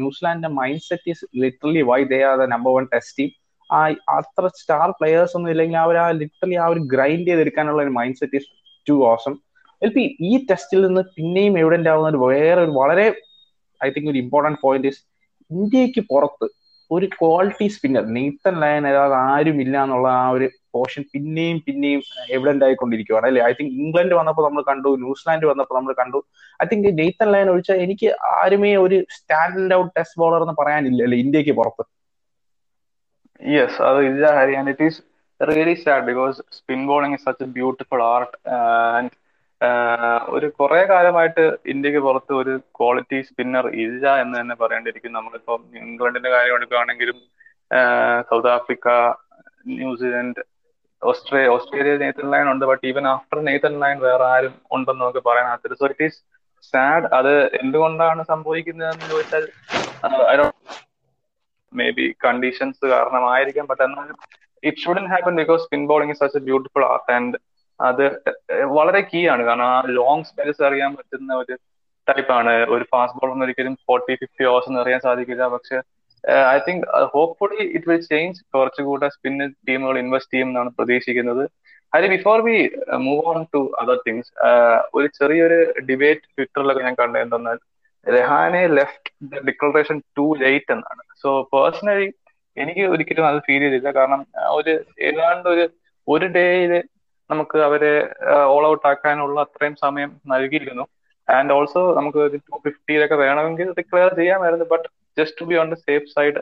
ന്യൂസിലാൻഡിന്റെ mindset is literally why they are the number one test team ആ അത്ര സ്റ്റാർ പ്ലെയേഴ്സ് ഒന്നും ഇല്ലെങ്കിൽ അവർ ആ ലിറ്ററലി ആ ഒരു ഗ്രൈൻഡ് ചെയ്തെടുക്കാനുള്ള ഒരു mindset is to awesome L P ഈ ടെസ്റ്റിൽ നിന്ന് പിന്നെയും എവിഡന്റ് ആവുന്ന ഒരു വേറെ ഒരു വളരെ ഐ തിങ്ക് ഒരു ഇമ്പോർട്ടന്റ് പോയിന്റ് ഇന്ത്യയ്ക്ക് പുറത്ത് ഒരു ക്വാളിറ്റി സ്പിന്നർ നെയ്ത്തൻ ലയൻ ഏതാതെ ആരും ഇല്ല എന്നുള്ള ആ ഒരു പോർഷൻ പിന്നെയും പിന്നെയും എവിഡന്റ് ആയിക്കൊണ്ടിരിക്കുകയാണ് അല്ലെ? ഐ തിങ്ക് ഇംഗ്ലണ്ട് വന്നപ്പോൾ നമ്മൾ കണ്ടു ന്യൂസിലാൻഡ് വന്നപ്പോൾ നമ്മൾ കണ്ടു. ഐ തിങ്ക് നെയ്ത്തൻ ലയൻ ഒഴിച്ചാൽ എനിക്ക് ആരുമേ ഒരു സ്റ്റാൻഡ് ഔട്ട് ടെസ്റ്റ് ബോളർ എന്ന് പറയാനില്ല അല്ലെ ഇന്ത്യയ്ക്ക് പുറത്ത്. യെസ് അത് ഇല്ല Hari it is really sad because spin bowling is such a beautiful art and ഒരു കുറെ കാലമായിട്ട് ഇന്ത്യയ്ക്ക് പുറത്ത് ഒരു ക്വാളിറ്റി സ്പിന്നർ ഇല്ല എന്ന് തന്നെ പറയേണ്ടിയിരിക്കും. നമ്മളിപ്പം ഇംഗ്ലണ്ടിന്റെ കാര്യം എടുക്കുകയാണെങ്കിലും South Africa New Zealand Australia Australia Nathan Lyon ഉണ്ട്. But even after Nathan Lyon വേറെ ആരും ഉണ്ടെന്ന് നമുക്ക് പറയാനാകത്തില്ല സോ ഇറ്റ് ഈസ് സാഡ് അത് എന്തുകൊണ്ടാണ് സംഭവിക്കുന്നതെന്ന് ചോദിച്ചാൽ മേ ബി കണ്ടീഷൻസ് കാരണമായിരിക്കാം. ബട്ട് എന്നാലും it shouldn't happen because spin bowling is such a beautiful art and അത് വളരെ കീ ആണ്. കാരണം ആ ലോങ് സ്പെൽസ് അറിയാൻ പറ്റുന്ന ഒരു ടൈപ്പ് ആണ്. ഒരു ഫാസ്റ്റ് ബോളർ ഒരിക്കലും ഫോർട്ടി ഫിഫ്റ്റി ഓവേഴ്സ് ഒന്നും അറിയാൻ സാധിക്കില്ല. പക്ഷെ I think hopefully it will change കുറച്ചുകൂടെ സ്പിൻ ടീമുകൾ ഇൻവെസ്റ്റ് ചെയ്യും എന്നാണ് പ്രതീക്ഷിക്കുന്നത് അതിൽ before we move on to other things ഒരു ചെറിയൊരു ഡിബേറ്റ് ട്വിറ്ററിലൊക്കെ ഞാൻ കണ്ടത് എന്തെന്നാൽ Rahane left declaration too late എന്നാണ്. സോ പേഴ്സണലി എനിക്ക് ഒരിക്കലും അത് ഫീൽ ചെയ്തില്ല. കാരണം ഒരു ഏതാണ്ട് ഒരു ഒരു ഡേയിൽ നമുക്ക് അവരെ ഓൾ ഔട്ട് ആക്കാനുള്ള അത്രയും സമയം നൽകിയിരുന്നു. ആൻഡ് ഓൾസോ നമുക്ക് ടു ഫിഫ്റ്റിയിലൊക്കെ വേണമെങ്കിൽ ഡിക്ലെയർ ചെയ്യാമായിരുന്നു but just to be on the safe side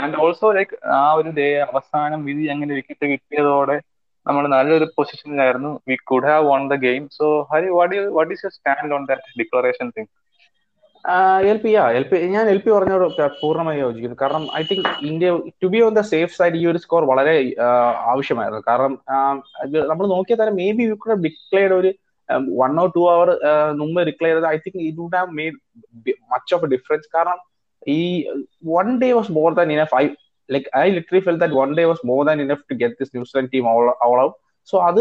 and also like ആ ഒരു ഡേ അവസാനം വിധി അങ്ങനെ വിക്കറ്റ് കിട്ടിയതോടെ നമ്മൾ നല്ലൊരു പൊസിഷനിലായിരുന്നു we could have won the game so Hari what what is your stand on that declaration thing L P ആ L P ഞാൻ എൽ പി പറഞ്ഞോട് പൂർണമായി യോജിക്കുന്നു. കാരണം I think India to be on the safe side ഈ ഒരു score വളരെ ആവശ്യമായിരുന്നു. കാരണം നമ്മൾ നോക്കിയ തരം maybe you could declared ഒരു വൺ ഓർ ടു അവർ മുമ്പ് ഡിക്ലെയർ ചെയ്ത് I think it would have made much of a difference കാരണം ഈ one day was more than enough I like I literally felt that one day was more than enough to get this New Zealand team all so അത്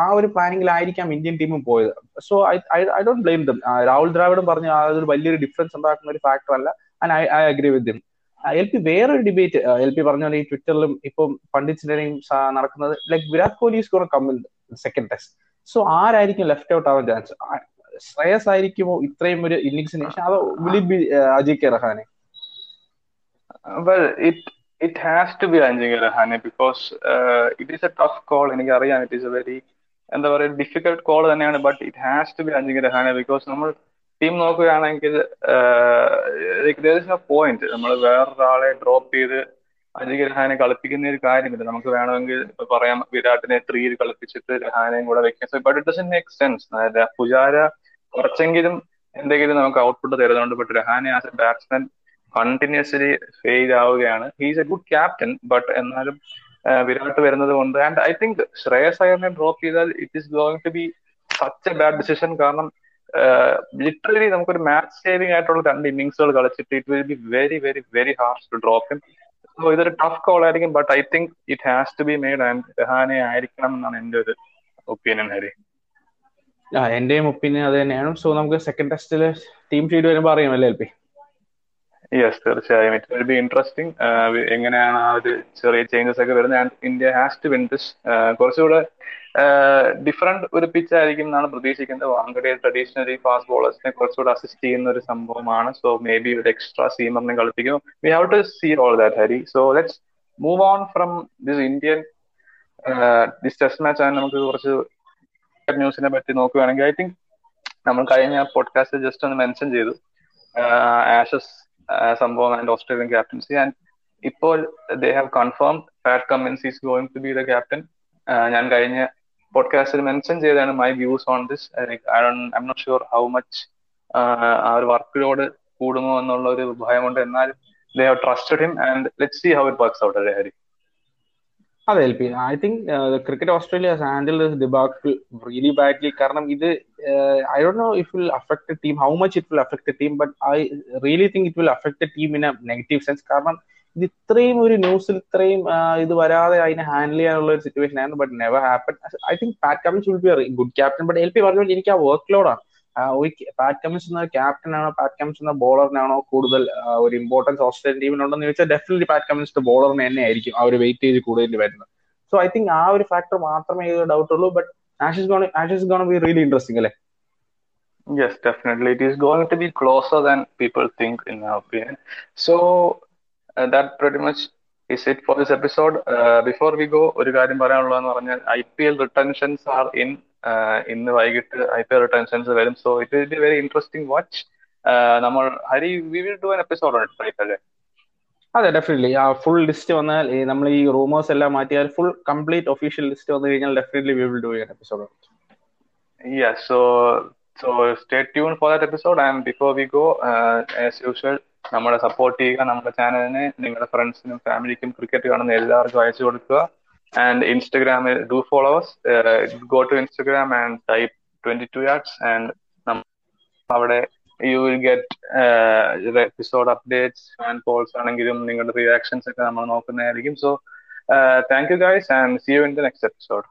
ആ ഒരു പ്ലാനിങ്ങിലായിരിക്കാം Indian ടീമും പോയത്. So I I don't blame them Rahul ദ്രാവിഡും പറഞ്ഞു അതൊരു വലിയൊരു difference ഉണ്ടാക്കുന്ന ഒരു ഫാക്ടർ അല്ല. And I I agree with them L P വേറൊരു ഡിബേറ്റ് എൽ പി പറഞ്ഞ പോലെ ഈ ട്വിറ്ററിലും ഇപ്പം പണ്ഡിറ്റ്സിന്റെയും നടക്കുന്നത് like Virat Kohli is coming second test so ആരായിരിക്കും ലെഫ്റ്റ് ഔട്ട് ആവാൻ ചാൻസ് ശ്രേയസ് ആയിരിക്കുമോ ഇത്രയും ഒരു ഇന്നിങ്സിന് ശേഷം? അതോ will be Ajinkya Rahane? Well it it has to be അഞ്ചിങ് Rahane because it is a tough call എനിക്ക് അറിയാം ഇറ്റ് ഈസ് എ വെരി എന്താ പറയുക ഡിഫിക്കൽട്ട് കോൾ തന്നെയാണ് but it has to be അഞ്ചിങ് Rahane because നമ്മൾ ടീം നോക്കുകയാണെങ്കിൽ പോയിന്റ് നമ്മൾ വേറൊരാളെ drop ചെയ്ത് അജിങ്ക രഹാനെ കളിപ്പിക്കുന്ന ഒരു കാര്യമില്ല. നമുക്ക് വേണമെങ്കിൽ ഇപ്പൊ പറയാം വിരാട്ടിനെ ത്രീയിൽ കളിപ്പിച്ചിട്ട് രഹാനെയും കൂടെ വെക്കാൻ but it doesn't make sense Pujara കുറച്ചെങ്കിലും എന്തെങ്കിലും നമുക്ക് ഔട്ട്പുട്ട് തരുന്നുണ്ട്. But Rahane as a batsman continuously fail ആവുകയാണ്. He's a good captain but എന്നാലും വിരാട്ട് വരുന്നത് കൊണ്ട് ആൻഡ് ഐ തിങ്ക് ശ്രേയസ് അയ്യറിനെ ഡ്രോപ്പ് ചെയ്താൽ it is going to be such a bad decision കാരണം ലിറ്ററലി നമുക്കൊരു മാച്ച് സേവിംഗ് ആയിട്ടുള്ള രണ്ട് ഇന്നിങ്സുകൾ കളിച്ചിട്ട് it will be very very very hard to drop him so ഇതൊരു ടഫ് കോൾ ആയിരിക്കും but I think it has to be made and Rahane ആയിരിക്കണം എന്നാണ് എന്റെ ഒരു ഒപ്പീനിയൻ ഹരി. ആ എന്റെയും ഒപ്പീനിയൻ അത് തന്നെയാണ്. സോ നമുക്ക് സെക്കൻഡ് ടെസ്റ്റിൽ ടീം ഷീറ്റ് വരുമ്പോൾ അറിയാമല്ലേ എൽ പി യെസ് തീർച്ചയായും. ഇറ്റ് വിൽ ബി ഇൻട്രസ്റ്റിംഗ് എങ്ങനെയാണ് ആ ഒരു ചെറിയ ചേഞ്ചസ് ഒക്കെ വരുന്നത്? And India has to win this കുറച്ചുകൂടെ ഡിഫറെന്റ് ഒരു പിച്ച് ആയിരിക്കും എന്നാണ് പ്രതീക്ഷിക്കുന്നത്. വാങ്കഡെ ട്രഡീഷണലി ഫാസ്റ്റ് ബോളേഴ്സിനെ കുറച്ചുകൂടെ അസിസ്റ്റ് ചെയ്യുന്ന ഒരു സംഭവമാണ്. സോ മേ ബി ഒരു എക്സ്ട്രാ സീമറിനെ കളിപ്പിക്കും. We have to see all that Hari so let's move on from this Indian this test match ആണ് നമുക്ക് കുറച്ച് ന്യൂസിനെ പറ്റി നോക്കുകയാണെങ്കിൽ ഐ തിങ്ക് നമ്മൾ കഴിഞ്ഞ പോഡ്കാസ്റ്റ് ജസ്റ്റ് ഒന്ന് മെൻഷൻ ചെയ്തു. ആഷസ് സംഭവം ആൻഡ് ഓസ്ട്രേലിയൻ ക്യാപ്റ്റൻസി ആൻഡ് ഇപ്പോൾ they have confirm Pat Cummins is going to be the captain ഞാൻ കഴിഞ്ഞ പോഡ്കാസ്റ്റിൽ മെൻഷൻ ചെയ്താണ് my views on this I I'm not sure how much ആ ഒരു വർക്ക് ലോഡ് കൂടുമോ എന്നുള്ള ഒരു ഭയമുണ്ട് എന്നാലും they have trusted him and let see how it works out Hari? അതെ L P I think cricket Australia handle debacle really badly കാരണം ഇത് I don't know if will affect team how much it will affect team but I really think it will affect team in a negative sense കാരണം ഇത് ഇത്രയും ഒരു ന്യൂസിൽ ഇത്രയും ഇത് വരാതെ അതിനെ ഹാൻഡിൽ ചെയ്യാനുള്ള ഒരു സിറ്റുവേഷൻ ആയിരുന്നു but never happen I think Pat Cummins will be good captain but L P എനിക്ക് ആ വർക്ക് ലോഡാണ് ഒരു പാറ്റ് കമ്മിൻസ് എന്ന ക്യാപ്റ്റനാണോ പാറ്റ് കമ്മിൻസ് എന്ന ബോളറിനാണോ കൂടുതൽ ഒരു ഇമ്പോർട്ടൻസ് ഓസ്ട്രേലിയൻ ടീമിനുണ്ടെന്ന് ചോദിച്ചാൽ ഡെഫിനറ്റ്ലി പാറ്റ് കമ്മിൻസ് ബോളറിന് തന്നെ ആയിരിക്കും ആ ഒരു വെയിറ്റേജ് കൂടുതൽ വരുന്നത് സോ ഐ തിങ്ക് ആ ഒരു ഫാക്ടർ മാത്രമേ ഇത് ഡൗട്ട് ഉള്ളൂ but ash gone ash be really interesting അല്ലേ Yes, definitely. It is going to be closer than people think, in my opinion. So, uh, that pretty much it for this episode. Uh, before we go, ഒരു കാര്യം പറയാനുള്ളതെന്ന് പറഞ്ഞാൽ I റിട്ടൻഷൻസ് are in ഇന്ന് വൈകിട്ട് I P L tensions വരും. So it will be very interesting watch നമ്മൾ Hari we will do an episode on it right അല്ലേ? അതെ ഡെഫിനറ്റ്ലി ആ ഫുൾ ലിസ്റ്റ് വന്നാൽ നമ്മൾ ഈ റൂമേഴ്സ് എല്ലാം മാറ്റിയാൽ ഫുൾ കംപ്ലീറ്റ് ഒഫീഷ്യൽ ലിസ്റ്റ് വന്നു കഴിഞ്ഞാൽ definitely we will do an episode Yeah, so so stay tuned for that episode. And before we go usual as usual നമ്മളെ സപ്പോർട്ട് ചെയ്യുക നമ്മുടെ ചാനലിനെ നിങ്ങളുടെ ഫ്രണ്ട്സിനും ഫാമിലിക്കും ക്രിക്കറ്റ് കാണുന്ന എല്ലാവർക്കും അയച്ചു കൊടുക്കുക. ആൻഡ് ഇൻസ്റ്റഗ്രാമിൽ do followers go to Instagram and type twenty two yards and അവിടെ you will get episode updates and calls ആണെങ്കിലും നിങ്ങളുടെ റിയാക്ഷൻസ് ഒക്കെ നമ്മൾ നോക്കുന്നതായിരിക്കും. So thank you guys and see you in the next episode